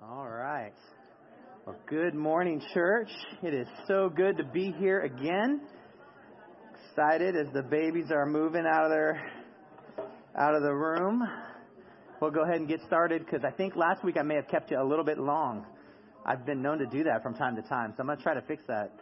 All right. Well, good morning, church. It is so good to be here again. Excited as the babies are moving out of their out of the room. We'll go ahead and get started because I think last week I may have kept you a little bit long. I've been known to do that from time to time, so I'm going to try to fix that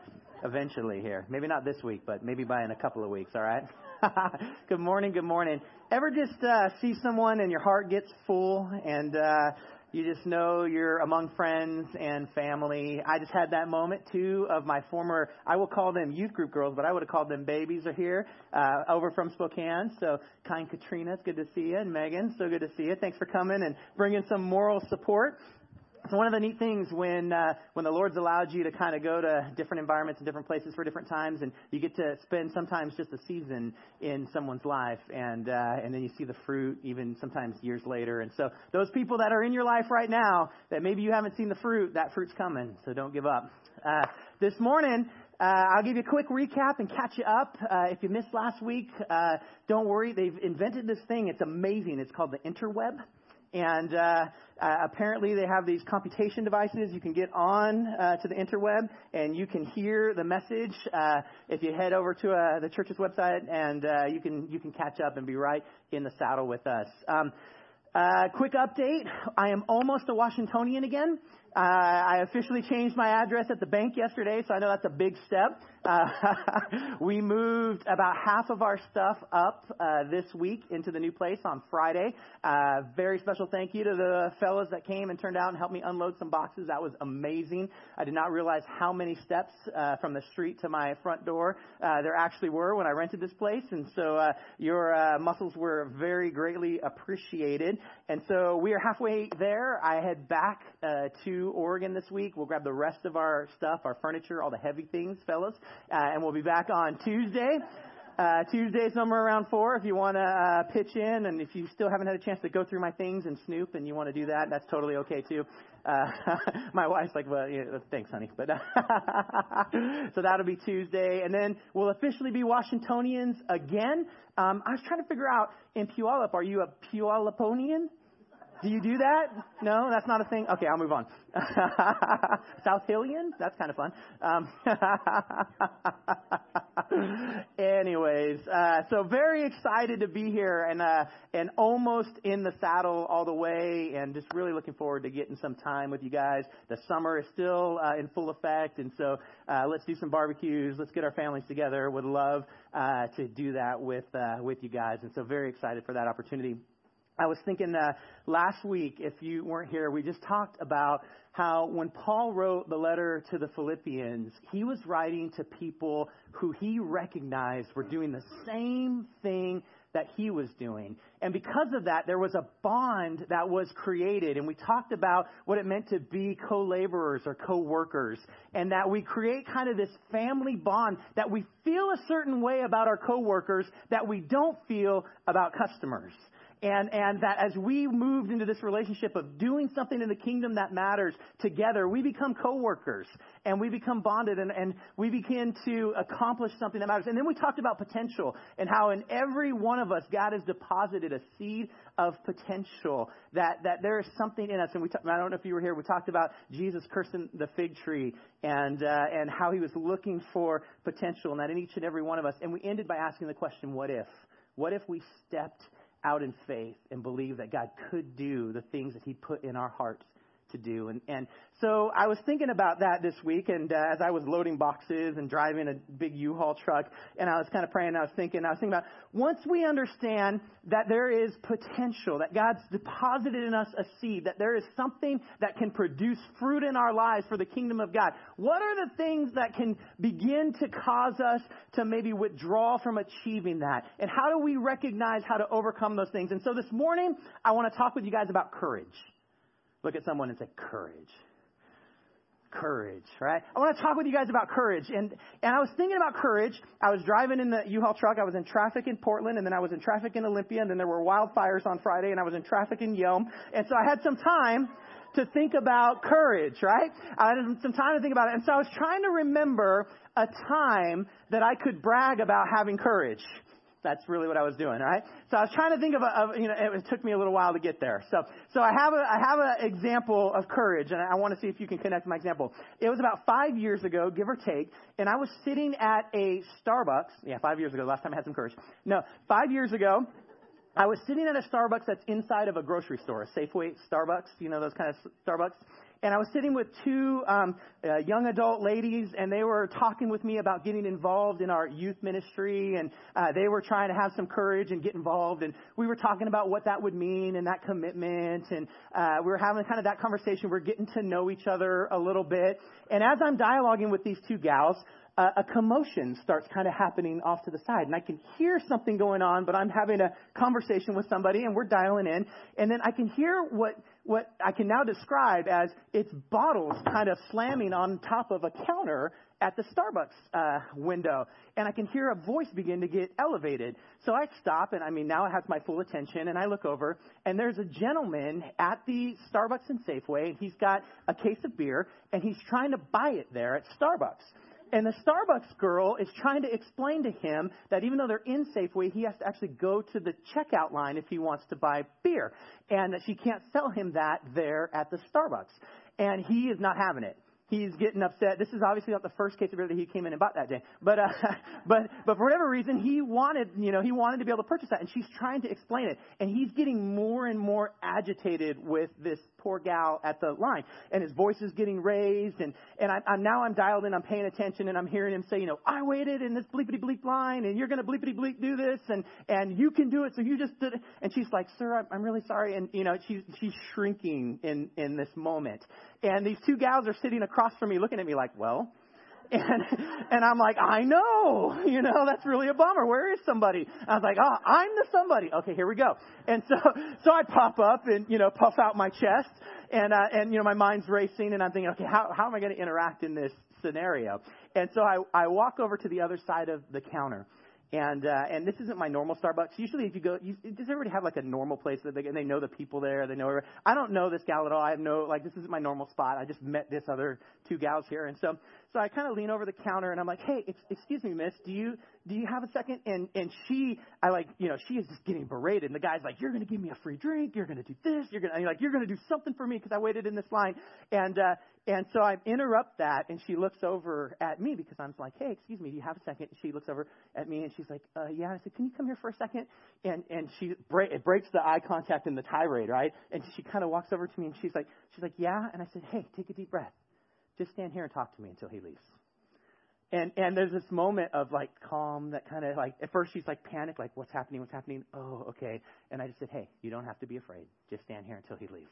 eventually here. Maybe not this week, but maybe by in a couple of weeks, all right? good morning, good morning. Ever just uh, see someone and your heart gets full and uh, you just know you're among friends and family. I just had that moment too of my former, I will call them youth group girls, but I would have called them babies are here, uh, over from Spokane. So, kind Katrina, it's good to see you. And Megan, so good to see you. Thanks for coming and bringing some moral support. So one of the neat things when uh, when the Lord's allowed you to kind of go to different environments and different places for different times, and you get to spend sometimes just a season in someone's life, and uh, and then you see the fruit even sometimes years later. And so those people that are in your life right now that maybe you haven't seen the fruit, that fruit's coming. So don't give up. Uh, this morning, uh, I'll give you a quick recap and catch you up. Uh, if you missed last week, uh, don't worry. They've invented this thing. It's amazing. It's called the interweb. And uh, uh, apparently, they have these computation devices. You can get on uh, to the interweb and you can hear the message uh, if you head over to uh, the church's website, and uh, you can you can catch up and be right in the saddle with us. Um, uh, quick update. I am almost a Washingtonian again. Uh, I officially changed my address at the bank yesterday, so I know that's a big step. Uh, we moved about half of our stuff up uh, this week into the new place on Friday. Uh, very special thank you to the fellows that came and turned out and helped me unload some boxes. That was amazing. I did not realize how many steps uh, from the street to my front door uh, there actually were when I rented this place, and so uh, your uh, muscles were very greatly appreciated. And so we are halfway there. I head back uh, to Oregon this week. We'll grab the rest of our stuff, our furniture, all the heavy things, fellas, uh, and we'll be back on Tuesday. Uh, Tuesday, somewhere around four, if you want to uh, pitch in, and if you still haven't had a chance to go through my things and snoop, and you want to do that, that's totally okay too. Uh, my wife's like, well, yeah, thanks, honey, but so that'll be Tuesday, and then we'll officially be Washingtonians again. Um, I was trying to figure out in Puyallup, are you a Puyalluponian? Do you do that? No, that's not a thing. Okay, I'll move on. South Hillian? That's kind of fun. Um, anyways, uh, so very excited to be here and uh, and almost in the saddle all the way, and just really looking forward to getting some time with you guys. The summer is still uh, in full effect, and so uh, let's do some barbecues. Let's get our families together. Would love uh, to do that with uh, with you guys, and so very excited for that opportunity. I was thinking uh, last week, if you weren't here, we just talked about how when Paul wrote the letter to the Philippians, he was writing to people who he recognized were doing the same thing that he was doing. And because of that, there was a bond that was created. And we talked about what it meant to be co-laborers or co-workers. And that we create kind of this family bond that we feel a certain way about our co-workers that we don't feel about customers. And, and that as we moved into this relationship of doing something in the kingdom that matters together, we become coworkers and we become bonded and, and we begin to accomplish something that matters. And then we talked about potential and how in every one of us, God has deposited a seed of potential that, that there is something in us. And we, I don't know if you were here, we talked about Jesus cursing the fig tree and, uh, and how he was looking for potential and that in each and every one of us. And we ended by asking the question, what if? What if we stepped out in faith and believe that God could do the things that He put in our hearts to do. And, and so I was thinking about that this week, and uh, as I was loading boxes and driving a big U-Haul truck, and I was kind of praying, I was thinking, I was thinking about once we understand that there is potential, that God's deposited in us a seed, that there is something that can produce fruit in our lives for the kingdom of God, what are the things that can begin to cause us to maybe withdraw from achieving that? And how do we recognize how to overcome those things? And so this morning, I want to talk with you guys about courage. Look at someone and say, courage. Courage, right? I want to talk with you guys about courage. And, and I was thinking about courage. I was driving in the U-Haul truck. I was in traffic in Portland, and then I was in traffic in Olympia, and then there were wildfires on Friday, and I was in traffic in Yelm. And so I had some time to think about courage, right? I had some time to think about it. And so I was trying to remember a time that I could brag about having courage. That's really what I was doing, all right? So I was trying to think of a, of, you know, it took me a little while to get there. So, so I have a, I have an example of courage, and I want to see if you can connect my example. It was about five years ago, give or take, and I was sitting at a Starbucks. Yeah, five years ago, last time I had some courage. No, five years ago, I was sitting at a Starbucks that's inside of a grocery store, a Safeway Starbucks, you know those kind of Starbucks. And I was sitting with two um, uh, young adult ladies, and they were talking with me about getting involved in our youth ministry, and uh, they were trying to have some courage and get involved. And we were talking about what that would mean and that commitment, and uh, we were having kind of that conversation. We we're getting to know each other a little bit. And as I'm dialoguing with these two gals, uh, a commotion starts kind of happening off to the side. And I can hear something going on, but I'm having a conversation with somebody and we're dialing in. And then I can hear what, what I can now describe as it's bottles kind of slamming on top of a counter at the Starbucks uh, window. And I can hear a voice begin to get elevated. So I stop and I mean, now it has my full attention and I look over and there's a gentleman at the Starbucks and Safeway and he's got a case of beer and he's trying to buy it there at Starbucks. And the Starbucks girl is trying to explain to him that even though they're in Safeway, he has to actually go to the checkout line if he wants to buy beer. And that she can't sell him that there at the Starbucks. And he is not having it he's getting upset. This is obviously not the first case of that he came in and bought that day. But, uh, but, but for whatever reason, he wanted, you know, he wanted to be able to purchase that. And she's trying to explain it. And he's getting more and more agitated with this poor gal at the line. And his voice is getting raised. And, and I, I'm, now I'm dialed in, I'm paying attention, and I'm hearing him say, you know, I waited in this bleepity bleep line, and you're going to bleepity bleep do this, and, and you can do it, so you just did it. And she's like, sir, I'm, I'm really sorry. And, you know, she's, she's shrinking in, in this moment. And these two gals are sitting across from me looking at me like, well, and and I'm like, I know, you know, that's really a bummer. Where is somebody? I was like, oh, I'm the somebody. Okay, here we go. And so so I pop up and you know puff out my chest and uh, and you know my mind's racing and I'm thinking, okay, how how am I going to interact in this scenario? And so I I walk over to the other side of the counter and uh, and this isn't my normal Starbucks. Usually, if you go, you, does everybody have like a normal place that they and they know the people there? They know. Everybody. I don't know this gal at all. I have no like this isn't my normal spot. I just met this other two gals here, and so so I kind of lean over the counter and I'm like, hey, excuse me, miss, do you do you have a second? And and she, I like, you know, she is just getting berated. And the guy's like, you're to give me a free drink. You're to do this. You're going to like, you're to do something for me because I waited in this line. And uh, and so I interrupt that, and she looks over at me because I'm like, hey, excuse me, do you have a second? And she looks over at me, and she's like, uh, yeah. I said, can you come here for a second? And and she break, it breaks the eye contact and the tirade, right? And she kind of walks over to me, and she's like, she's like, yeah. And I said, hey, take a deep breath. Just stand here and talk to me until he leaves. And and there's this moment of like calm that kind of like at first she's like panicked, like what's happening, what's happening? Oh, okay. And I just said, hey, you don't have to be afraid. Just stand here until he leaves.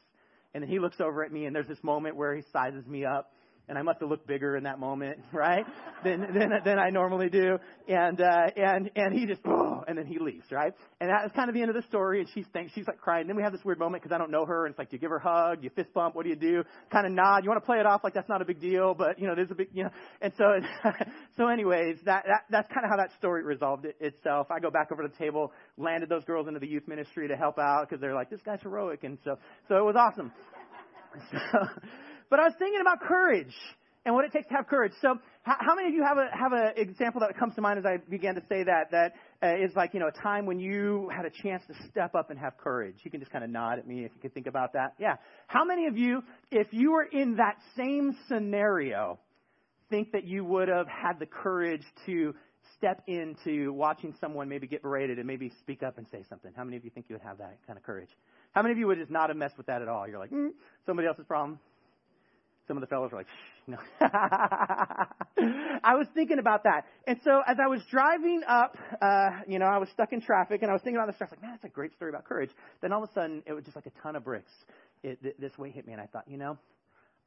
And then he looks over at me, and there's this moment where he sizes me up, and I must have looked bigger in that moment, right? than, than than I normally do. And uh, and and he just oh, and then he leaves, right? And that is kind of the end of the story. And she's thinks she's like crying. And then we have this weird moment because I don't know her, and it's like, do you give her a hug? Do you fist bump? What do you do? Kind of nod. You want to play it off like that's not a big deal, but you know, there's a big, you know. And so so anyways, that, that that's kind of how that story resolved it, itself. I go back over to the table, landed those girls into the youth ministry to help out because they're like, this guy's heroic, and so so it was awesome. So, but I was thinking about courage and what it takes to have courage. So, how, how many of you have a have an example that comes to mind as I began to say that that uh, is like you know a time when you had a chance to step up and have courage? You can just kind of nod at me if you can think about that. Yeah. How many of you, if you were in that same scenario, think that you would have had the courage to step into watching someone maybe get berated and maybe speak up and say something? How many of you think you would have that kind of courage? How many of you would just not have messed with that at all? You're like, mm, somebody else's problem. Some of the fellows are like, no. I was thinking about that. And so as I was driving up, uh, you know, I was stuck in traffic and I was thinking about this stuff, like, man, that's a great story about courage. Then all of a sudden, it was just like a ton of bricks. It, th- this weight hit me and I thought, you know,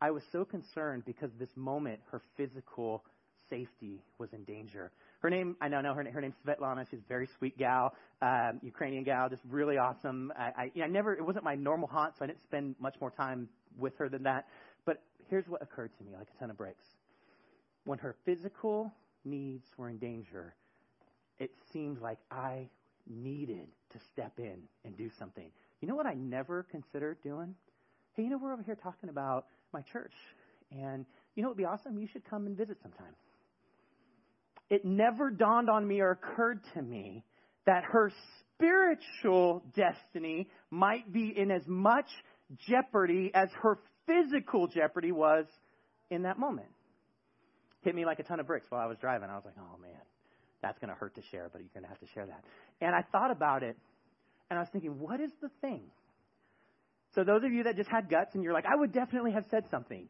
I was so concerned because this moment, her physical safety was in danger. Her name, I know, know her, her name's Svetlana. She's a very sweet gal, um, Ukrainian gal, just really awesome. I, I, I never, it wasn't my normal haunt, so I didn't spend much more time with her than that. But here's what occurred to me, like a ton of breaks. When her physical needs were in danger, it seemed like I needed to step in and do something. You know what I never considered doing? Hey, you know, we're over here talking about my church. And you know what would be awesome? You should come and visit sometime it never dawned on me or occurred to me that her spiritual destiny might be in as much jeopardy as her physical jeopardy was in that moment. Hit me like a ton of bricks while I was driving. I was like, oh man, that's going to hurt to share, but you're going to have to share that. And I thought about it, and I was thinking, what is the thing? So, those of you that just had guts and you're like, I would definitely have said something.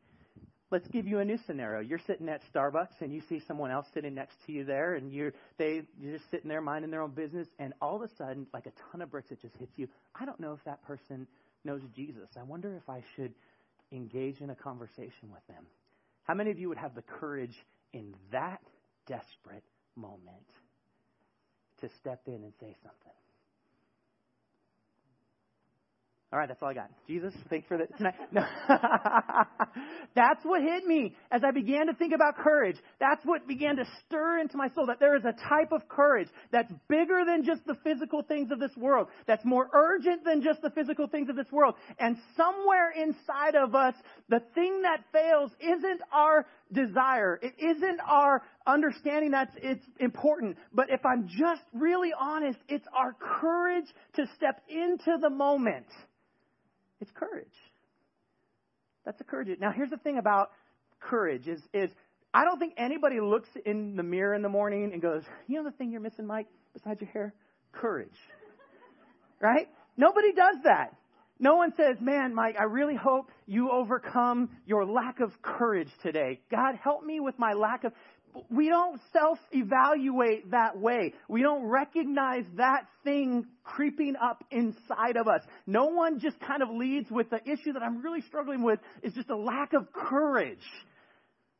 Let's give you a new scenario. You're sitting at Starbucks and you see someone else sitting next to you there, and you're they you're just sitting there minding their own business, and all of a sudden, like a ton of bricks, it just hits you. I don't know if that person knows Jesus. I wonder if I should engage in a conversation with them. How many of you would have the courage in that desperate moment to step in and say something? All right, that's all I got. Jesus, thanks for that tonight. No. that's what hit me as I began to think about courage. That's what began to stir into my soul that there is a type of courage that's bigger than just the physical things of this world, that's more urgent than just the physical things of this world. And somewhere inside of us, the thing that fails isn't our desire. It isn't our understanding that it's important. But if I'm just really honest, it's our courage to step into the moment it's courage. That's a courage. Now, here's the thing about courage is, is I don't think anybody looks in the mirror in the morning and goes, you know the thing you're missing, Mike, besides your hair? Courage. right? Nobody does that. No one says, man, Mike, I really hope you overcome your lack of courage today. God, help me with my lack of we don't self evaluate that way. We don't recognize that thing creeping up inside of us. No one just kind of leads with the issue that I'm really struggling with is just a lack of courage.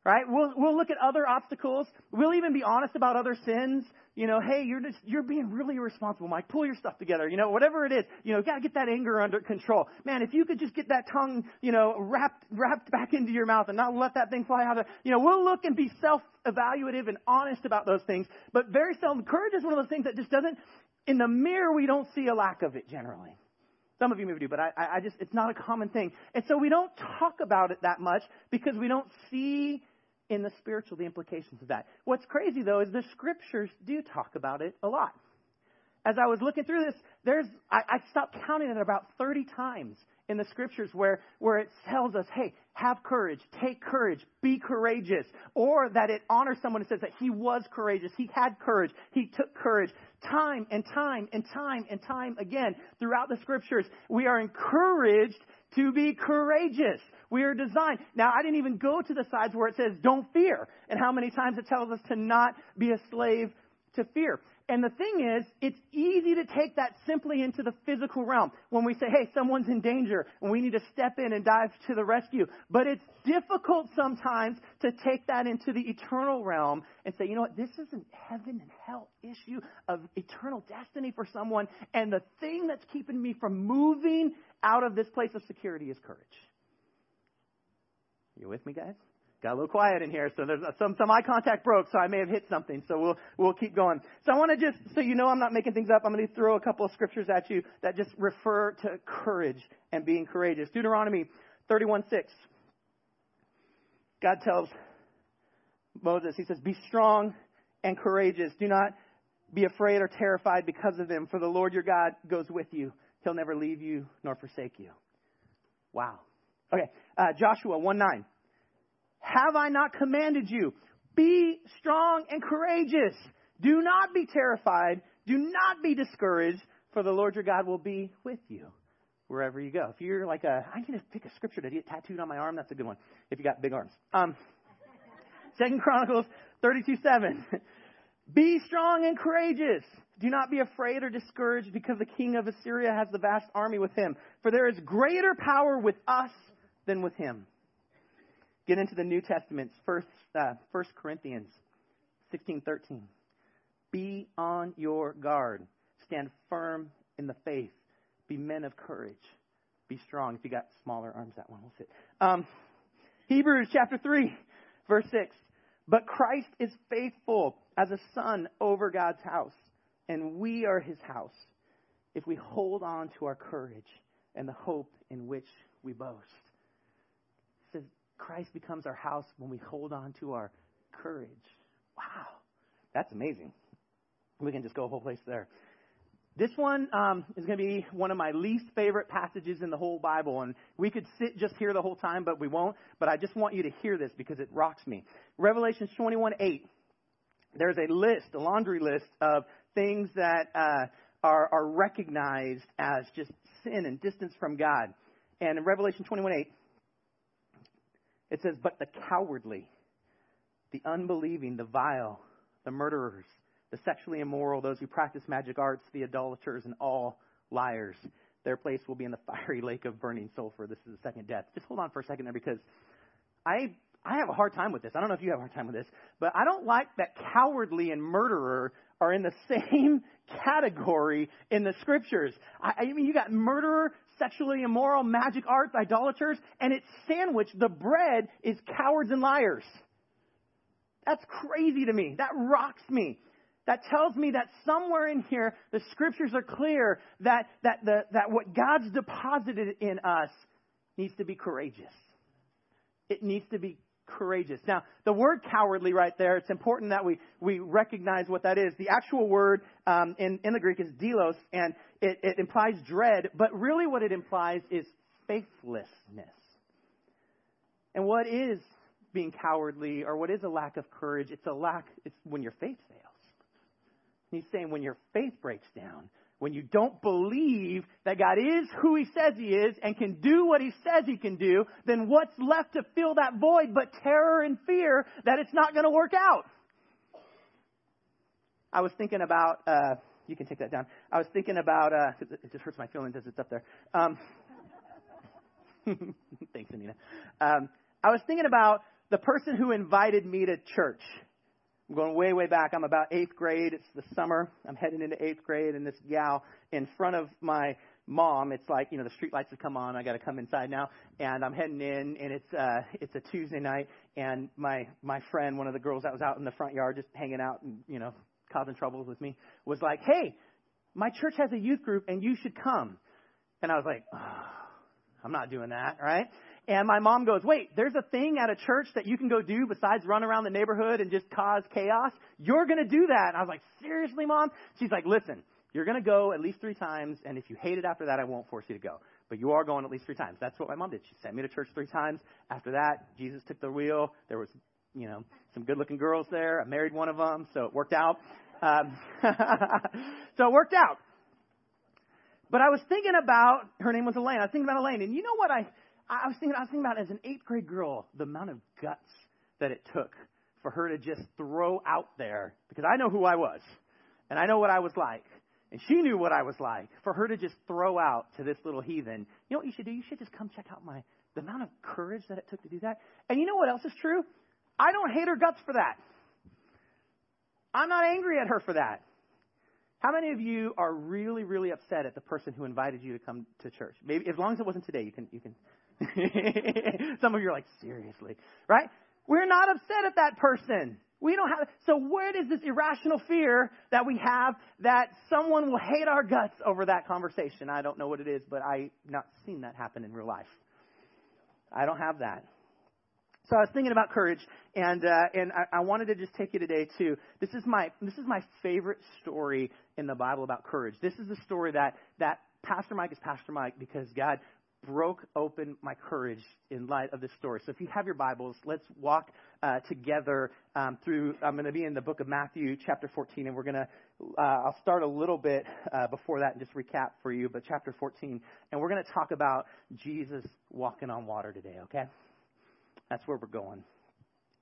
Right? We'll, we'll look at other obstacles. We'll even be honest about other sins. You know, hey, you're just, you're being really irresponsible, Mike. Pull your stuff together. You know, whatever it is, you know, gotta get that anger under control. Man, if you could just get that tongue, you know, wrapped, wrapped back into your mouth and not let that thing fly out of, you know, we'll look and be self-evaluative and honest about those things. But very seldom, courage is one of those things that just doesn't, in the mirror, we don't see a lack of it generally. Some of you maybe do, but I, I just, it's not a common thing. And so we don't talk about it that much because we don't see in the spiritual the implications of that. What's crazy though is the scriptures do talk about it a lot. As I was looking through this, there's, I, I stopped counting it about 30 times in the scriptures where, where it tells us, hey, have courage, take courage, be courageous, or that it honors someone and says that he was courageous, he had courage, he took courage. Time and time and time and time again throughout the scriptures, we are encouraged to be courageous. We are designed. Now, I didn't even go to the sides where it says don't fear and how many times it tells us to not be a slave to fear. And the thing is, it's easy to take that simply into the physical realm when we say, hey, someone's in danger and we need to step in and dive to the rescue. But it's difficult sometimes to take that into the eternal realm and say, you know what, this is a heaven and hell issue of eternal destiny for someone. And the thing that's keeping me from moving out of this place of security is courage. You with me, guys? Got a little quiet in here, so there's uh, some some eye contact broke, so I may have hit something. So we'll we'll keep going. So I want to just so you know I'm not making things up. I'm going to throw a couple of scriptures at you that just refer to courage and being courageous. Deuteronomy 31:6. God tells Moses, He says, "Be strong and courageous. Do not be afraid or terrified because of them, for the Lord your God goes with you. He'll never leave you nor forsake you." Wow. Okay, uh, Joshua 1 9. Have I not commanded you? Be strong and courageous. Do not be terrified. Do not be discouraged, for the Lord your God will be with you wherever you go. If you're like a, I need to pick a scripture to get tattooed on my arm, that's a good one. If you got big arms. Um, Second Chronicles 32 7. Be strong and courageous. Do not be afraid or discouraged because the king of Assyria has the vast army with him. For there is greater power with us than with him. Get into the New Testament, First, uh, First Corinthians 16:13. Be on your guard. Stand firm in the faith. Be men of courage. Be strong. If you got smaller arms, that one will fit. Um, Hebrews chapter 3, verse 6. But Christ is faithful as a son over God's house, and we are his house if we hold on to our courage and the hope in which we boast. Christ becomes our house when we hold on to our courage. Wow. That's amazing. We can just go a whole place there. This one um, is going to be one of my least favorite passages in the whole Bible, and we could sit just here the whole time, but we won't. But I just want you to hear this because it rocks me. Revelation 21 8. There's a list, a laundry list of things that uh, are, are recognized as just sin and distance from God. And in Revelation 21 8, it says, But the cowardly, the unbelieving, the vile, the murderers, the sexually immoral, those who practice magic arts, the idolaters, and all liars. Their place will be in the fiery lake of burning sulfur. This is the second death. Just hold on for a second there because I I have a hard time with this. I don't know if you have a hard time with this, but I don't like that cowardly and murderer are in the same category in the scriptures. I, I mean, you got murderer, sexually immoral, magic arts, idolaters, and it's sandwiched. The bread is cowards and liars. That's crazy to me. That rocks me that tells me that somewhere in here the scriptures are clear that, that, the, that what God's deposited in us needs to be courageous. It needs to be courageous. Now, the word cowardly right there, it's important that we, we recognize what that is. The actual word um, in, in the Greek is deilos, and it, it implies dread, but really what it implies is faithlessness. And what is being cowardly or what is a lack of courage? It's a lack, it's when your faith fails. He's saying when your faith breaks down, when you don't believe that God is who He says He is and can do what He says He can do, then what's left to fill that void but terror and fear that it's not going to work out? I was thinking about, uh, you can take that down. I was thinking about, uh, it just hurts my feelings as it's up there. Um, thanks, Anita. Um, I was thinking about the person who invited me to church. I'm going way, way back. I'm about eighth grade. It's the summer. I'm heading into eighth grade, and this gal in front of my mom, it's like, you know, the street lights have come on. I got to come inside now. And I'm heading in, and it's, uh, it's a Tuesday night, and my, my friend, one of the girls that was out in the front yard just hanging out and, you know, causing troubles with me, was like, hey, my church has a youth group, and you should come. And I was like, oh, I'm not doing that, right? And my mom goes, wait, there's a thing at a church that you can go do besides run around the neighborhood and just cause chaos? You're going to do that. And I was like, seriously, mom? She's like, listen, you're going to go at least three times, and if you hate it after that, I won't force you to go. But you are going at least three times. That's what my mom did. She sent me to church three times. After that, Jesus took the wheel. There was, you know, some good-looking girls there. I married one of them, so it worked out. Um, so it worked out. But I was thinking about her name was Elaine. I was thinking about Elaine, and you know what I I was thinking, I was thinking about as an eighth grade girl, the amount of guts that it took for her to just throw out there, because I know who I was, and I know what I was like, and she knew what I was like, for her to just throw out to this little heathen, you know what you should do? You should just come check out my, the amount of courage that it took to do that. And you know what else is true? I don't hate her guts for that. I'm not angry at her for that. How many of you are really, really upset at the person who invited you to come to church? Maybe as long as it wasn't today, you can you can Some of you are like, seriously, right? We're not upset at that person. We don't have, so where does this irrational fear that we have that someone will hate our guts over that conversation? I don't know what it is, but I've not seen that happen in real life. I don't have that. So I was thinking about courage, and uh, and I, I wanted to just take you today to this is my this is my favorite story in the Bible about courage. This is the story that that Pastor Mike is Pastor Mike because God broke open my courage in light of this story. So if you have your Bibles, let's walk uh, together um, through. I'm going to be in the book of Matthew, chapter 14, and we're going to. Uh, I'll start a little bit uh, before that and just recap for you, but chapter 14, and we're going to talk about Jesus walking on water today. Okay, that's where we're going.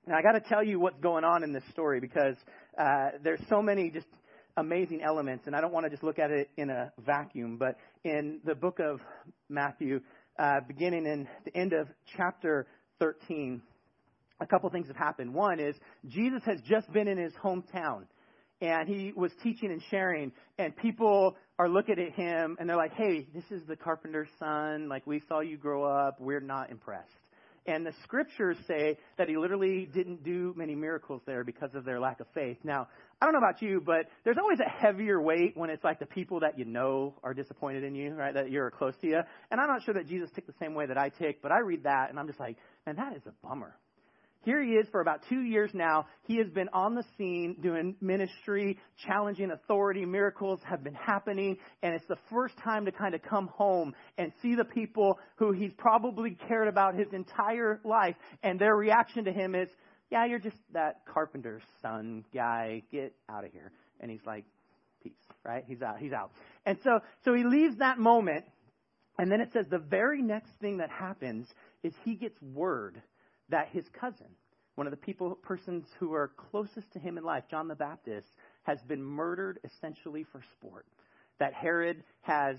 Now I got to tell you what's going on in this story because uh, there's so many just amazing elements, and I don't want to just look at it in a vacuum, but in the book of Matthew, uh, beginning in the end of chapter 13, a couple things have happened. One is Jesus has just been in his hometown, and he was teaching and sharing, and people are looking at him, and they're like, hey, this is the carpenter's son. Like, we saw you grow up. We're not impressed. And the scriptures say that he literally didn't do many miracles there because of their lack of faith. Now, I don't know about you, but there's always a heavier weight when it's like the people that you know are disappointed in you, right? That you're close to you. And I'm not sure that Jesus took the same way that I tick, but I read that and I'm just like, man, that is a bummer. Here he is for about two years now. He has been on the scene doing ministry, challenging authority. Miracles have been happening. And it's the first time to kind of come home and see the people who he's probably cared about his entire life. And their reaction to him is, yeah, you're just that carpenter's son guy. Get out of here. And he's like, peace, right? He's out. He's out. And so, so he leaves that moment. And then it says the very next thing that happens is he gets word that his cousin, one of the people, persons who are closest to him in life, John the Baptist, has been murdered essentially for sport. That Herod has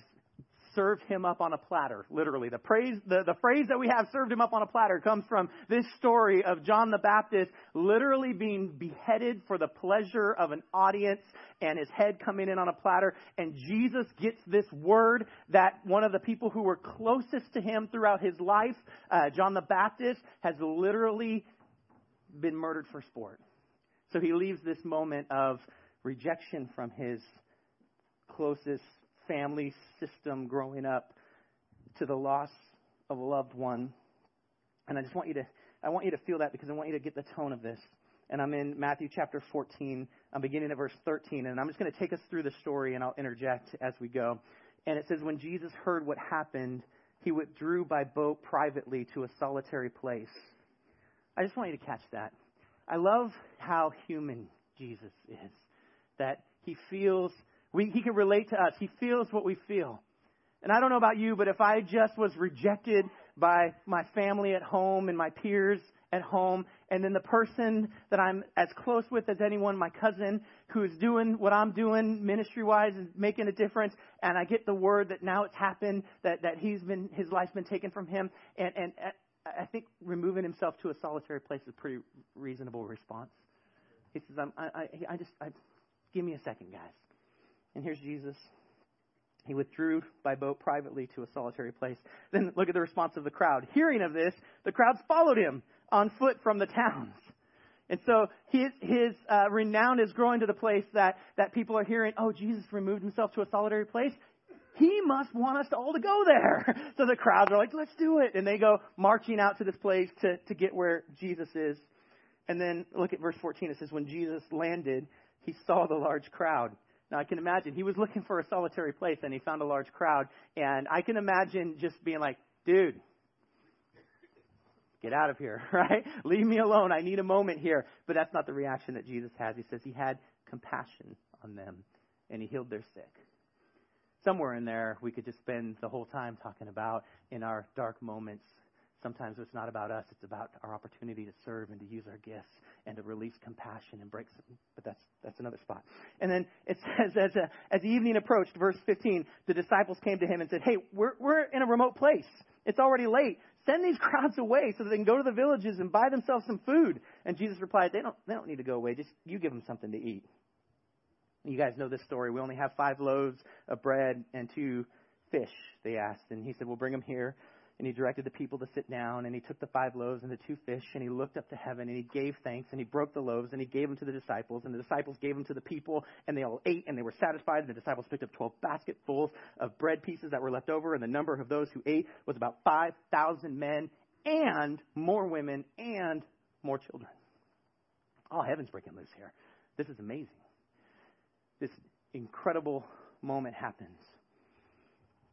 served him up on a platter, literally. The, praise, the, the phrase that we have, served him up on a platter, comes from this story of John the Baptist literally being beheaded for the pleasure of an audience and his head coming in on a platter. And Jesus gets this word that one of the people who were closest to him throughout his life, uh, John the Baptist, has literally been murdered for sport. So he leaves this moment of rejection from his closest family system growing up to the loss of a loved one. And I just want you to I want you to feel that because I want you to get the tone of this. And I'm in Matthew chapter 14. I'm beginning at verse 13, and I'm just going to take us through the story, and I'll interject as we go. And it says, When Jesus heard what happened, he withdrew by boat privately to a solitary place. I just want you to catch that. I love how human Jesus is. That he feels we, he can relate to us. He feels what we feel. And I don't know about you, but if I just was rejected by my family at home and my peers at home, and then the person that I'm as close with as anyone, my cousin, who is doing what I'm doing ministry wise, is making a difference, and I get the word that now it's happened, that, that he's been, his life's been taken from him, and, and uh, I think removing himself to a solitary place is a pretty reasonable response. He says, I'm, I, I, I just, I, give me a second, guys. And here's Jesus. He withdrew by boat privately to a solitary place. Then look at the response of the crowd. Hearing of this, the crowds followed him on foot from the towns. And so his, his uh, renown is growing to the place that, that people are hearing, oh, Jesus removed himself to a solitary place. He must want us all to go there. So the crowds are like, let's do it. And they go marching out to this place to, to get where Jesus is. And then look at verse 14. It says, when Jesus landed, he saw the large crowd now I can imagine he was looking for a solitary place and he found a large crowd. And I can imagine just being like, dude, get out of here, right? Leave me alone. I need a moment here. But that's not the reaction that Jesus has. He says he had compassion on them and he healed their sick. Somewhere in there, we could just spend the whole time talking about in our dark moments Sometimes it's not about us, it's about our opportunity to serve and to use our gifts and to release compassion and break some, but that's, that's another spot. And then it says, as, a, as the evening approached, verse 15, the disciples came to him and said, Hey, we're, we're in a remote place. It's already late. Send these crowds away so that they can go to the villages and buy themselves some food. And Jesus replied, They don't, they don't need to go away. Just you give them something to eat. You guys know this story. We only have five loaves of bread and two fish, they asked. And he said, Well, bring them here. And he directed the people to sit down, and he took the five loaves and the two fish, and he looked up to heaven, and he gave thanks, and he broke the loaves, and he gave them to the disciples, and the disciples gave them to the people, and they all ate, and they were satisfied. And the disciples picked up 12 basketfuls of bread pieces that were left over, and the number of those who ate was about 5,000 men, and more women, and more children. Oh, heaven's breaking loose here. This is amazing. This incredible moment happens.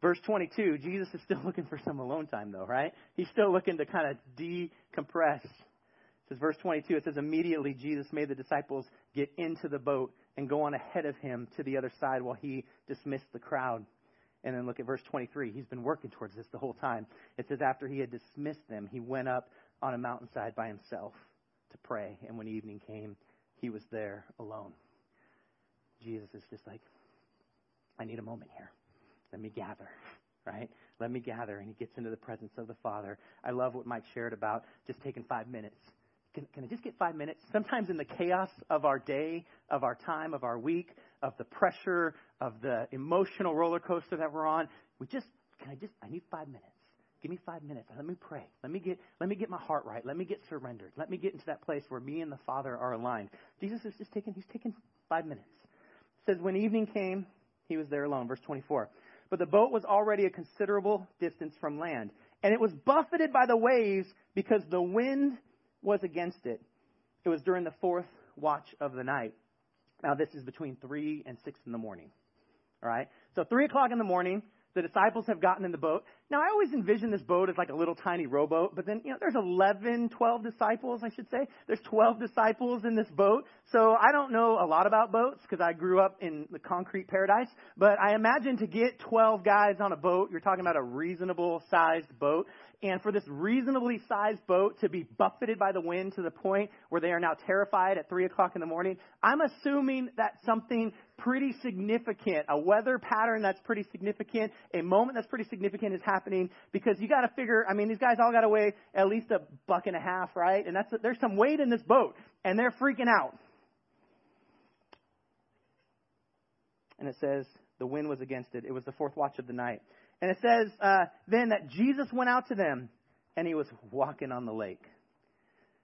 Verse 22, Jesus is still looking for some alone time, though, right? He's still looking to kind of decompress. It says, verse 22, it says, Immediately Jesus made the disciples get into the boat and go on ahead of him to the other side while he dismissed the crowd. And then look at verse 23. He's been working towards this the whole time. It says, After he had dismissed them, he went up on a mountainside by himself to pray. And when evening came, he was there alone. Jesus is just like, I need a moment here. Let me gather, right? Let me gather. And he gets into the presence of the Father. I love what Mike shared about just taking five minutes. Can, can I just get five minutes? Sometimes in the chaos of our day, of our time, of our week, of the pressure, of the emotional roller coaster that we're on, we just, can I just, I need five minutes. Give me five minutes. Let me pray. Let me get let me get my heart right. Let me get surrendered. Let me get into that place where me and the Father are aligned. Jesus is just taking he's taking five minutes. It says when evening came, he was there alone. Verse twenty four. But the boat was already a considerable distance from land, and it was buffeted by the waves because the wind was against it. It was during the fourth watch of the night. Now, this is between 3 and 6 in the morning. All right? So, 3 o'clock in the morning, the disciples have gotten in the boat. Now, I always envision this boat as like a little tiny rowboat, but then, you know, there's 11, 12 disciples, I should say. There's 12 disciples in this boat. So I don't know a lot about boats because I grew up in the concrete paradise, but I imagine to get 12 guys on a boat, you're talking about a reasonable sized boat. And for this reasonably sized boat to be buffeted by the wind to the point where they are now terrified at 3 o'clock in the morning, I'm assuming that something pretty significant, a weather pattern that's pretty significant, a moment that's pretty significant is happening because you got to figure, I mean, these guys all got to weigh at least a buck and a half, right? And that's, there's some weight in this boat and they're freaking out. And it says, the wind was against it. It was the fourth watch of the night. And it says uh, then that Jesus went out to them and he was walking on the lake.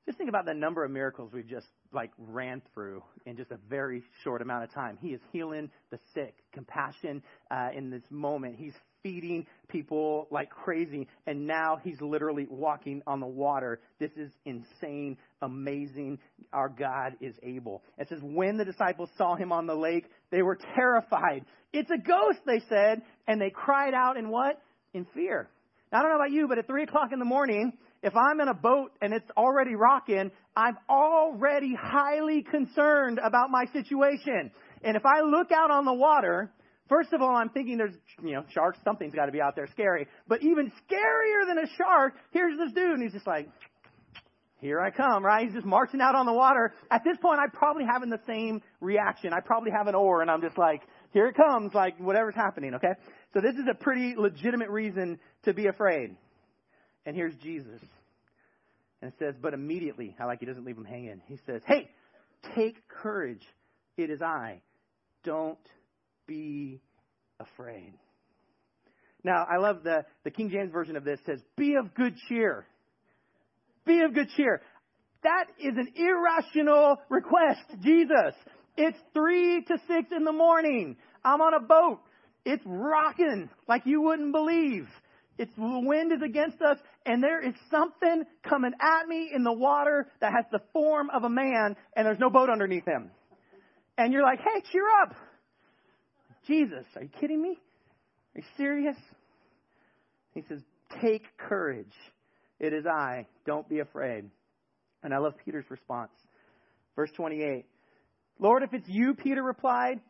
Just think about the number of miracles we've just like ran through in just a very short amount of time. He is healing the sick, compassion uh, in this moment. He's feeding people like crazy, and now he's literally walking on the water. This is insane, amazing. Our God is able. It says, when the disciples saw him on the lake, they were terrified. It's a ghost, they said, and they cried out in what? In fear. Now, I don't know about you, but at 3 o'clock in the morning, if I'm in a boat and it's already rocking, I'm already highly concerned about my situation. And if I look out on the water, first of all, I'm thinking there's, you know, sharks, something's got to be out there scary. But even scarier than a shark, here's this dude, and he's just like, here I come, right? He's just marching out on the water. At this point, I'm probably having the same reaction. I probably have an oar, and I'm just like, here it comes, like whatever's happening, okay? So this is a pretty legitimate reason to be afraid. And here's Jesus. And it says, but immediately, I like he doesn't leave him hanging. He says, hey, take courage. It is I. Don't be afraid. Now, I love the, the King James version of this says, be of good cheer. Be of good cheer. That is an irrational request, Jesus. It's three to six in the morning. I'm on a boat. It's rocking like you wouldn't believe. It's the wind is against us, and there is something coming at me in the water that has the form of a man, and there's no boat underneath him. And you're like, hey, cheer up. Jesus, are you kidding me? Are you serious? He says, take courage. It is I. Don't be afraid. And I love Peter's response. Verse 28. Lord, if it's you, Peter replied,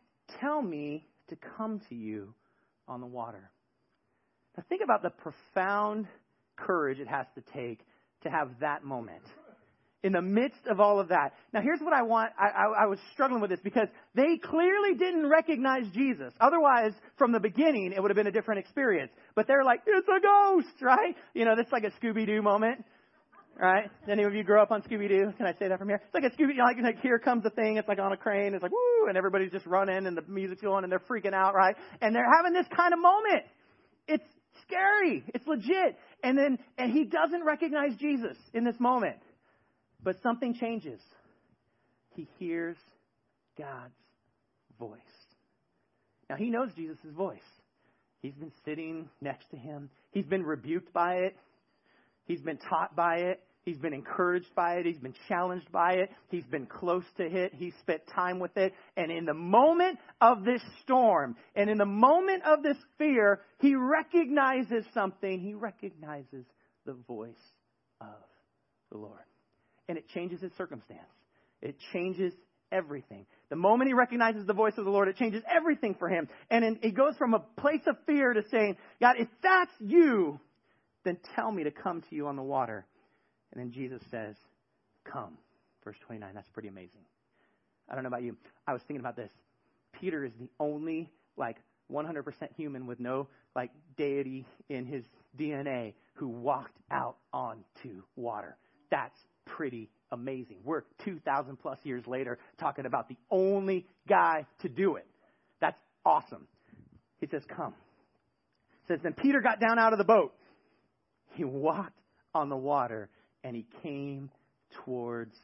tell me to come to you on the water. Now think about the profound courage it has to take to have that moment. In the midst of all of that. Now here's what I want. I, I, I, was struggling with this because they clearly didn't recognize Jesus. Otherwise, from the beginning, it would have been a different experience. But they're like, it's a ghost, right? You know, that's like a Scooby-Doo moment. Right? Any of you grow up on Scooby Doo? Can I say that from here? It's like a Scooby, like, like here comes the thing. It's like on a crane. It's like woo, and everybody's just running, and the music's going, and they're freaking out, right? And they're having this kind of moment. It's scary. It's legit. And then, and he doesn't recognize Jesus in this moment, but something changes. He hears God's voice. Now he knows Jesus' voice. He's been sitting next to him. He's been rebuked by it. He's been taught by it. He's been encouraged by it. He's been challenged by it. He's been close to it. He's spent time with it. And in the moment of this storm and in the moment of this fear, he recognizes something. He recognizes the voice of the Lord. And it changes his circumstance. It changes everything. The moment he recognizes the voice of the Lord, it changes everything for him. And he goes from a place of fear to saying, God, if that's you, then tell me to come to you on the water. And then Jesus says, Come. Verse 29. That's pretty amazing. I don't know about you. I was thinking about this. Peter is the only, like, 100% human with no, like, deity in his DNA who walked out onto water. That's pretty amazing. We're 2,000 plus years later talking about the only guy to do it. That's awesome. He says, Come. It says, Then Peter got down out of the boat he walked on the water and he came towards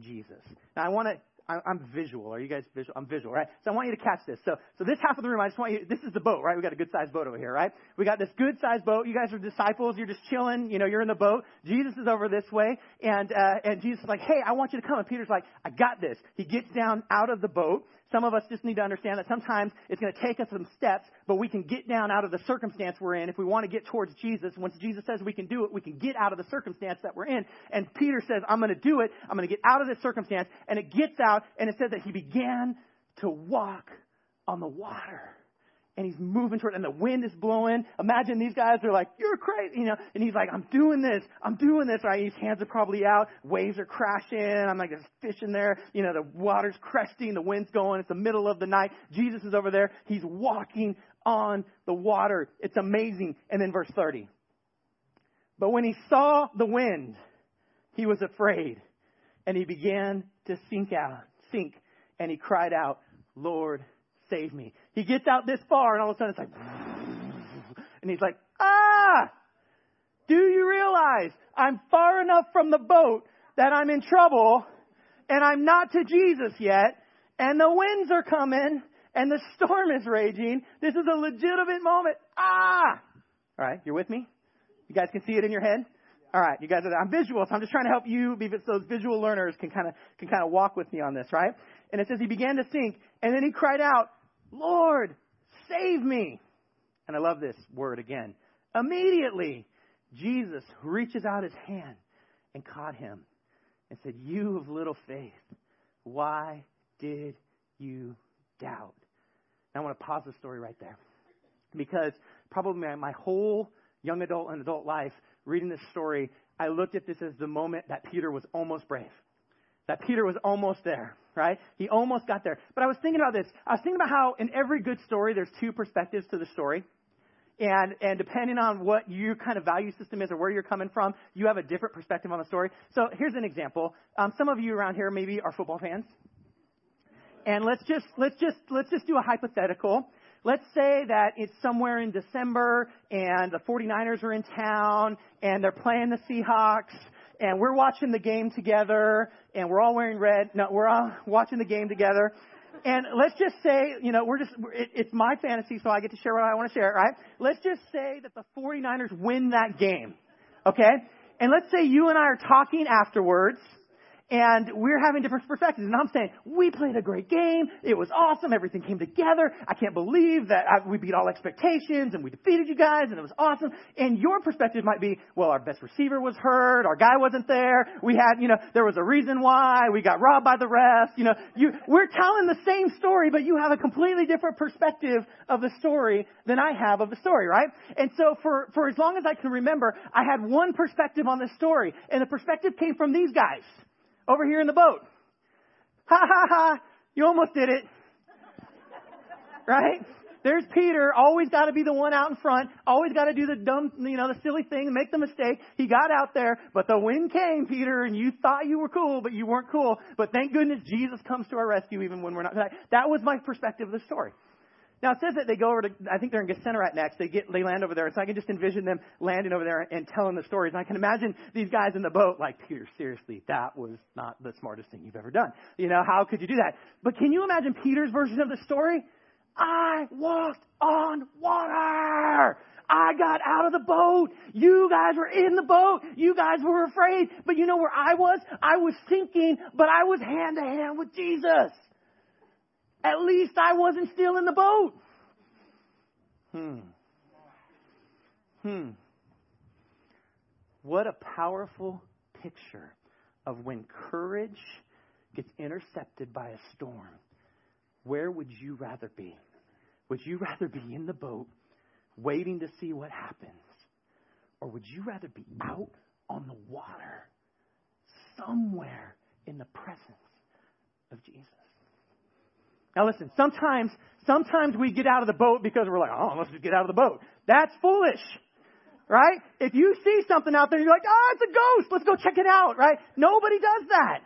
Jesus. Now I want to I'm visual. Are you guys visual? I'm visual, right? So I want you to catch this. So, so this half of the room, I just want you, this is the boat, right? We got a good sized boat over here, right? We got this good sized boat. You guys are disciples. You're just chilling. You know, you're in the boat. Jesus is over this way. And, uh, and Jesus is like, hey, I want you to come. And Peter's like, I got this. He gets down out of the boat. Some of us just need to understand that sometimes it's going to take us some steps, but we can get down out of the circumstance we're in if we want to get towards Jesus. Once Jesus says we can do it, we can get out of the circumstance that we're in. And Peter says, I'm going to do it. I'm going to get out of this circumstance. And it gets out, and it says that he began to walk on the water and he's moving toward, and the wind is blowing. Imagine these guys are like, "You're crazy," you know. And he's like, "I'm doing this. I'm doing this." Right? His hands are probably out. Waves are crashing. I'm like, "There's fish in there." You know, the water's cresting. The wind's going. It's the middle of the night. Jesus is over there. He's walking on the water. It's amazing. And then verse 30. But when he saw the wind, he was afraid, and he began to sink out, sink, and he cried out, "Lord." save me. He gets out this far, and all of a sudden it's like, and he's like, ah! Do you realize I'm far enough from the boat that I'm in trouble, and I'm not to Jesus yet, and the winds are coming, and the storm is raging. This is a legitimate moment. Ah! All right, you're with me? You guys can see it in your head? All right, you guys are there. I'm visual, so I'm just trying to help you because those visual learners can kind of can kind of walk with me on this, right? And it says he began to sink, and then he cried out, Lord, save me. And I love this word again. Immediately, Jesus reaches out his hand and caught him and said, You of little faith, why did you doubt? And I want to pause the story right there. Because probably my, my whole young adult and adult life, reading this story, I looked at this as the moment that Peter was almost brave. That Peter was almost there right? He almost got there. But I was thinking about this. I was thinking about how in every good story, there's two perspectives to the story. And, and depending on what your kind of value system is or where you're coming from, you have a different perspective on the story. So here's an example. Um, some of you around here maybe are football fans. And let's just, let's just, let's just do a hypothetical. Let's say that it's somewhere in December and the 49ers are in town and they're playing the Seahawks and we're watching the game together, and we're all wearing red. No, we're all watching the game together. And let's just say, you know, we're just, it, it's my fantasy, so I get to share what I want to share, right? Let's just say that the 49ers win that game. Okay? And let's say you and I are talking afterwards, and we're having different perspectives. And I'm saying, we played a great game. It was awesome. Everything came together. I can't believe that I, we beat all expectations and we defeated you guys and it was awesome. And your perspective might be, well, our best receiver was hurt. Our guy wasn't there. We had, you know, there was a reason why. We got robbed by the refs. You know, you, we're telling the same story, but you have a completely different perspective of the story than I have of the story, right? And so for, for as long as I can remember, I had one perspective on the story. And the perspective came from these guys over here in the boat. Ha ha ha! You almost did it. right? There's Peter, always got to be the one out in front, always got to do the dumb, you know, the silly thing make the mistake. He got out there, but the wind came, Peter, and you thought you were cool, but you weren't cool. But thank goodness Jesus comes to our rescue even when we're not. That was my perspective of the story. Now it says that they go over to, I think they're in Gennesaret next. They get, they land over there. So I can just envision them landing over there and telling the stories. And I can imagine these guys in the boat like, Peter, seriously, that was not the smartest thing you've ever done. You know, how could you do that? But can you imagine Peter's version of the story? I walked on water. I got out of the boat. You guys were in the boat. You guys were afraid. But you know where I was? I was sinking, but I was hand to hand with Jesus. At least I wasn't still in the boat. Hmm. Hmm. What a powerful picture of when courage gets intercepted by a storm. Where would you rather be? Would you rather be in the boat waiting to see what happens? Or would you rather be out on the water somewhere in the presence of Jesus? Now listen, sometimes, sometimes we get out of the boat because we're like, oh, let's just get out of the boat. That's foolish. Right? If you see something out there, you're like, oh, it's a ghost. Let's go check it out. Right? Nobody does that.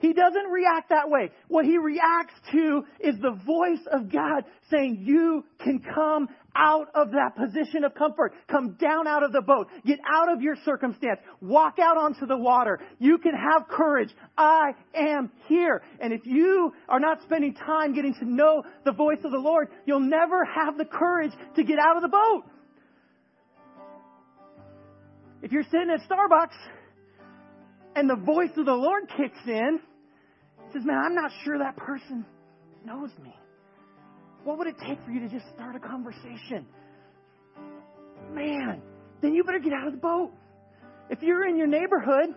He doesn't react that way. What he reacts to is the voice of God saying, you can come out of that position of comfort. Come down out of the boat. Get out of your circumstance. Walk out onto the water. You can have courage. I am here. And if you are not spending time getting to know the voice of the Lord, you'll never have the courage to get out of the boat. If you're sitting at Starbucks and the voice of the Lord kicks in, says, Man, I'm not sure that person knows me. What would it take for you to just start a conversation? Man, then you better get out of the boat. If you're in your neighborhood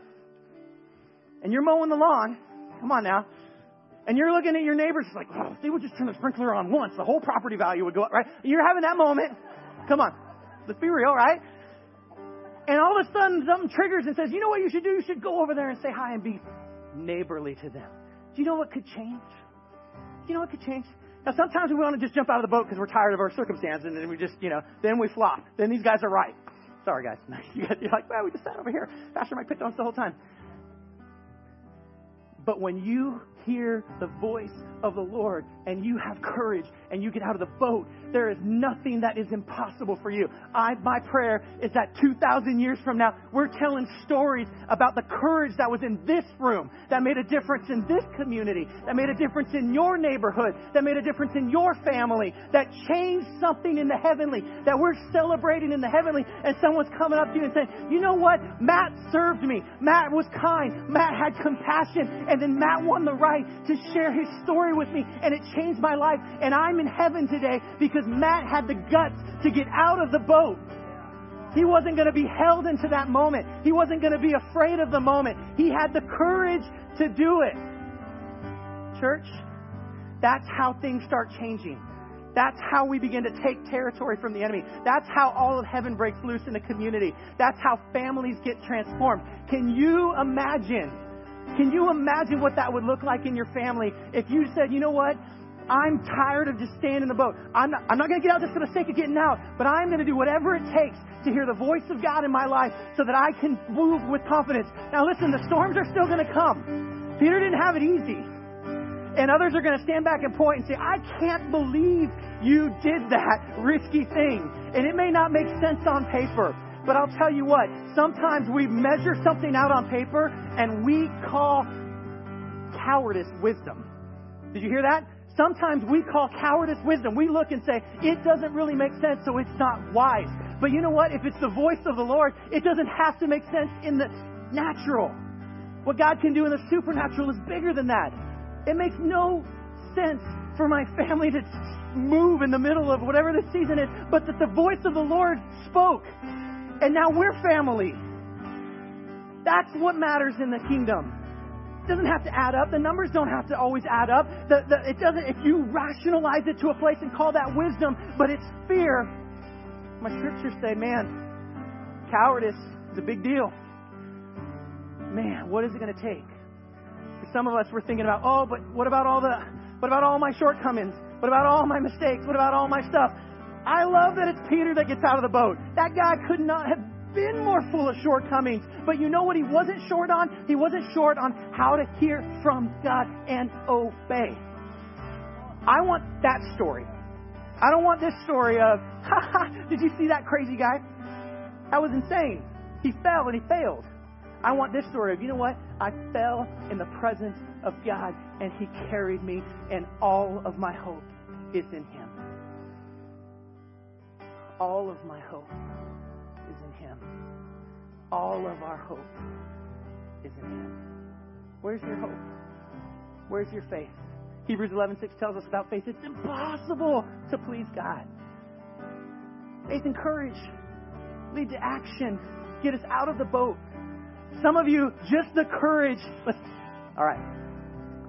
and you're mowing the lawn, come on now, and you're looking at your neighbors like, oh, if they would just turn the sprinkler on once, the whole property value would go up, right? You're having that moment. Come on. Let's be real, right? And all of a sudden something triggers and says, you know what you should do? You should go over there and say hi and be neighborly to them. Do you know what could change? Do you know what could change? Now, sometimes we want to just jump out of the boat because we're tired of our circumstance, and then we just, you know, then we flop. Then these guys are right. Sorry, guys. You're like, well, we just sat over here. Pastor Mike picked on us the whole time. But when you hear the voice of the Lord and you have courage and you get out of the boat, there is nothing that is impossible for you. I, my prayer is that 2,000 years from now, we're telling stories about the courage that was in this room, that made a difference in this community, that made a difference in your neighborhood, that made a difference in your family, that changed something in the heavenly, that we're celebrating in the heavenly, and someone's coming up to you and saying, you know what? Matt served me. Matt was kind. Matt had compassion. And then Matt won the right to share his story with me, and it changed my life. And I'm in heaven today because Matt had the guts to get out of the boat. He wasn't going to be held into that moment. He wasn't going to be afraid of the moment. He had the courage to do it. Church, that's how things start changing. That's how we begin to take territory from the enemy. That's how all of heaven breaks loose in the community. That's how families get transformed. Can you imagine? Can you imagine what that would look like in your family if you said, you know what? I'm tired of just staying in the boat. I'm not, I'm not going to get out just for the sake of getting out, but I'm going to do whatever it takes to hear the voice of God in my life so that I can move with confidence. Now listen, the storms are still going to come. Peter didn't have it easy. And others are going to stand back and point and say, I can't believe you did that risky thing. And it may not make sense on paper, but I'll tell you what, sometimes we measure something out on paper and we call cowardice wisdom. Did you hear that? Sometimes we call cowardice wisdom. We look and say, it doesn't really make sense, so it's not wise. But you know what? If it's the voice of the Lord, it doesn't have to make sense in the natural. What God can do in the supernatural is bigger than that. It makes no sense for my family to move in the middle of whatever the season is, but that the voice of the Lord spoke. And now we're family. That's what matters in the kingdom. Doesn't have to add up. The numbers don't have to always add up. The, the, it doesn't, if you rationalize it to a place and call that wisdom, but it's fear, my scriptures say, man, cowardice is a big deal. Man, what is it going to take? For some of us, we're thinking about, oh, but what about all the, what about all my shortcomings? What about all my mistakes? What about all my stuff? I love that it's Peter that gets out of the boat. That guy could not have been more full of shortcomings. But you know what he wasn't short on? He wasn't short on how to hear from God and obey. I want that story. I don't want this story of, ha did you see that crazy guy? That was insane. He fell and he failed. I want this story of, you know what? I fell in the presence of God and he carried me, and all of my hope is in him. All of my hope. All of our hope is in Him. Where's your hope? Where's your faith? Hebrews 11:6 tells us about faith. It's impossible to please God. Faith and courage lead to action. Get us out of the boat. Some of you, just the courage. All right.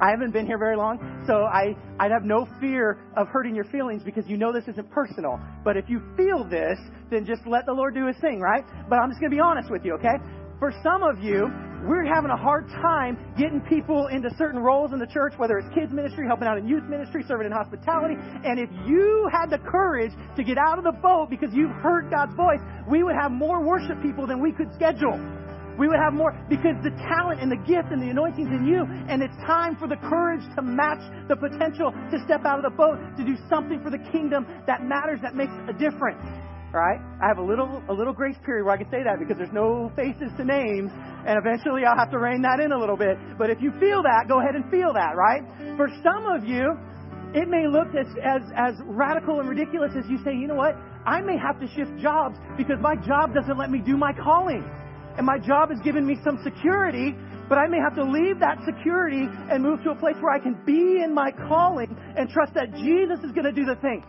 I haven't been here very long, so I, I'd have no fear of hurting your feelings because you know this isn't personal. But if you feel this, then just let the Lord do his thing, right? But I'm just going to be honest with you, okay? For some of you, we're having a hard time getting people into certain roles in the church, whether it's kids ministry, helping out in youth ministry, serving in hospitality. And if you had the courage to get out of the boat because you've heard God's voice, we would have more worship people than we could schedule. We would have more because the talent and the gift and the anointing's in you, and it's time for the courage to match the potential to step out of the boat to do something for the kingdom that matters, that makes a difference. Right? I have a little a little grace period where I can say that because there's no faces to names, and eventually I'll have to rein that in a little bit. But if you feel that, go ahead and feel that, right? For some of you, it may look as, as, as radical and ridiculous as you say, you know what? I may have to shift jobs because my job doesn't let me do my calling. And my job has given me some security, but I may have to leave that security and move to a place where I can be in my calling and trust that Jesus is going to do the thing.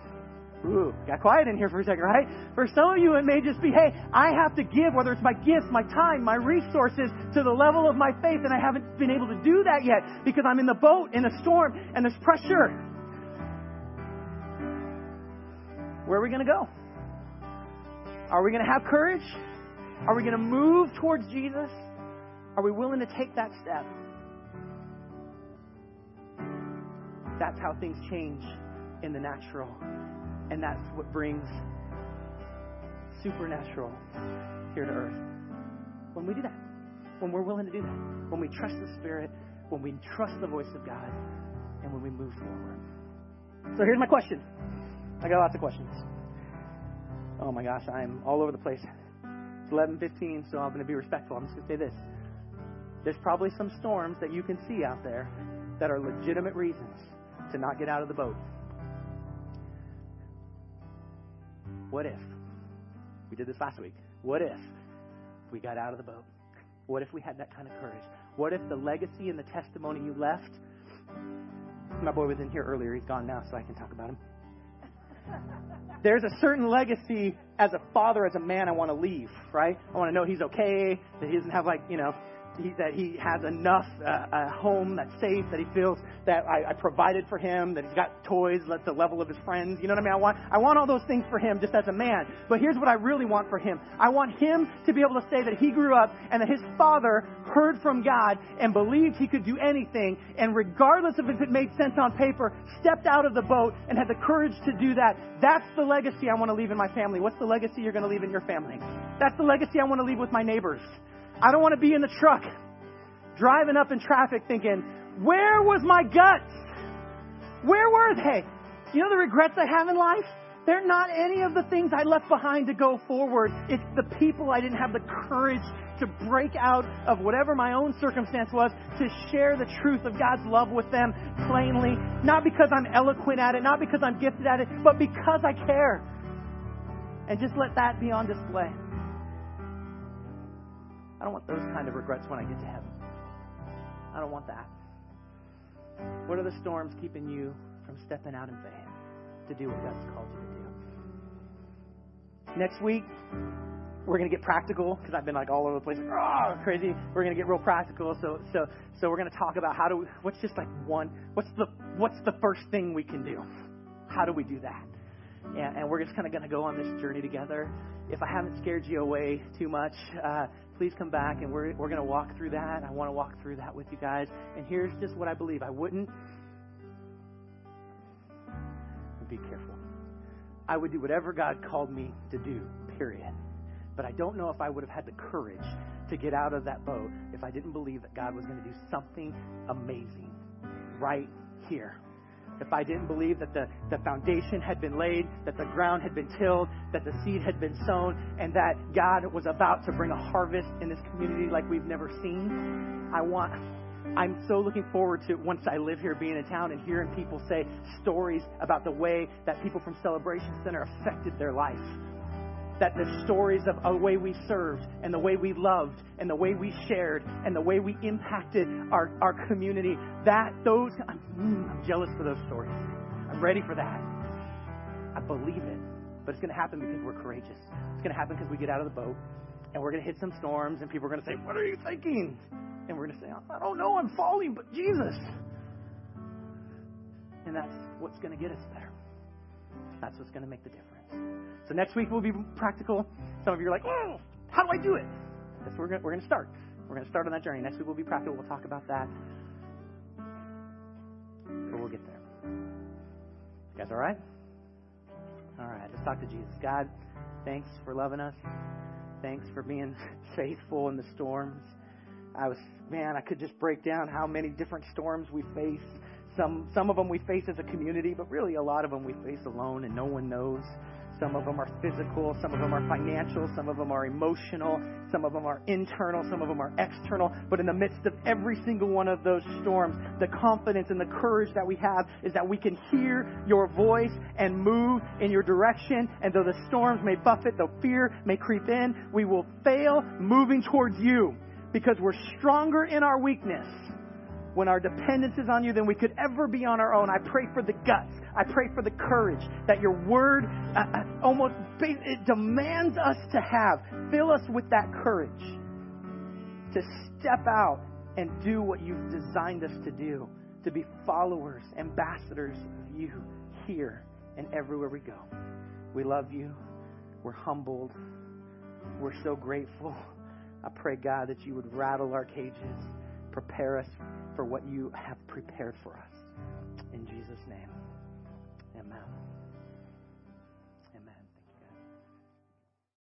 Ooh, got quiet in here for a second, right? For some of you, it may just be, hey, I have to give, whether it's my gifts, my time, my resources, to the level of my faith, and I haven't been able to do that yet because I'm in the boat, in a storm, and there's pressure. Where are we going to go? Are we going to have courage? Are we going to move towards Jesus? Are we willing to take that step? That's how things change in the natural. And that's what brings supernatural here to earth. When we do that, when we're willing to do that, when we trust the Spirit, when we trust the voice of God, and when we move forward. So here's my question. I got lots of questions. Oh my gosh, I'm all over the place. It's 11:15, so I'm going to be respectful. I'm just going to say this. There's probably some storms that you can see out there that are legitimate reasons to not get out of the boat. What if? We did this last week. What if we got out of the boat? What if we had that kind of courage? What if the legacy and the testimony you left? My boy was in here earlier. He's gone now, so I can talk about him. There's a certain legacy as a father, as a man, I want to leave, right? I want to know he's okay, that he doesn't have, like, you know, he, that he has enough uh, a home that's safe, that he feels that I, I provided for him, that he's got toys at the level of his friends. You know what I mean? I want I want all those things for him just as a man. But here's what I really want for him. I want him to be able to say that he grew up and that his father heard from God and believed he could do anything, and regardless of if it made sense on paper, stepped out of the boat and had the courage to do that. That's the legacy I want to leave in my family. What's the legacy you're going to leave in your family? That's the legacy I want to leave with my neighbors. I don't want to be in the truck driving up in traffic thinking, where was my guts? Where were they? You know the regrets I have in life? They're not any of the things I left behind to go forward. It's the people I didn't have the courage to break out of whatever my own circumstance was to share the truth of God's love with them plainly. Not because I'm eloquent at it, not because I'm gifted at it, but because I care. And just let that be on display. I don't want those kind of regrets when I get to heaven. I don't want that. What are the storms keeping you from stepping out in faith to do what God's called you to do? Next week, we're going to get practical because I've been like all over the place, oh, crazy. We're going to get real practical. So, so, so we're going to talk about how do we, what's just like one, what's the, what's the first thing we can do? How do we do that? And, and we're just kind of going to go on this journey together. If I haven't scared you away too much, uh, please come back and we're, we're going to walk through that. I want to walk through that with you guys. And here's just what I believe I wouldn't. Be careful. I would do whatever God called me to do, period. But I don't know if I would have had the courage to get out of that boat if I didn't believe that God was going to do something amazing right here if I didn't believe that the, the foundation had been laid, that the ground had been tilled, that the seed had been sown, and that God was about to bring a harvest in this community like we've never seen. I want, I'm so looking forward to once I live here being in town and hearing people say stories about the way that people from Celebration Center affected their life that the stories of the way we served and the way we loved and the way we shared and the way we impacted our, our community, that those, I'm, mm, I'm jealous for those stories. I'm ready for that. I believe it. But it's going to happen because we're courageous. It's going to happen because we get out of the boat and we're going to hit some storms and people are going to say, What are you thinking? And we're going to say, I don't know, I'm falling, but Jesus. And that's what's going to get us there. That's what's going to make the difference. So next week we'll be practical. Some of you are like, oh, how do I do it? That's where we're going to start. We're going to start on that journey. Next week we'll be practical. We'll talk about that. But we'll get there. You guys all right? All right. Let's talk to Jesus. God, thanks for loving us. thanks for being faithful in the storms. I was, man, I could just break down how many different storms we face. Some, some of them we face as a community, but really a lot of them we face alone and no one knows. Some of them are physical, some of them are financial, some of them are emotional, some of them are internal, some of them are external. But in the midst of every single one of those storms, the confidence and the courage that we have is that we can hear your voice and move in your direction. And though the storms may buffet, though fear may creep in, we will fail moving towards you because we're stronger in our weakness when our dependence is on you than we could ever be on our own. I pray for the guts. I pray for the courage that your word uh, uh almost it demands us to have. Fill us with that courage to step out and do what you've designed us to do, to be followers, ambassadors of you here and everywhere we go. We love you. We're humbled. We're so grateful. I pray, God, that you would rattle our cages, prepare us for what you have prepared for us. In Jesus' name, amen.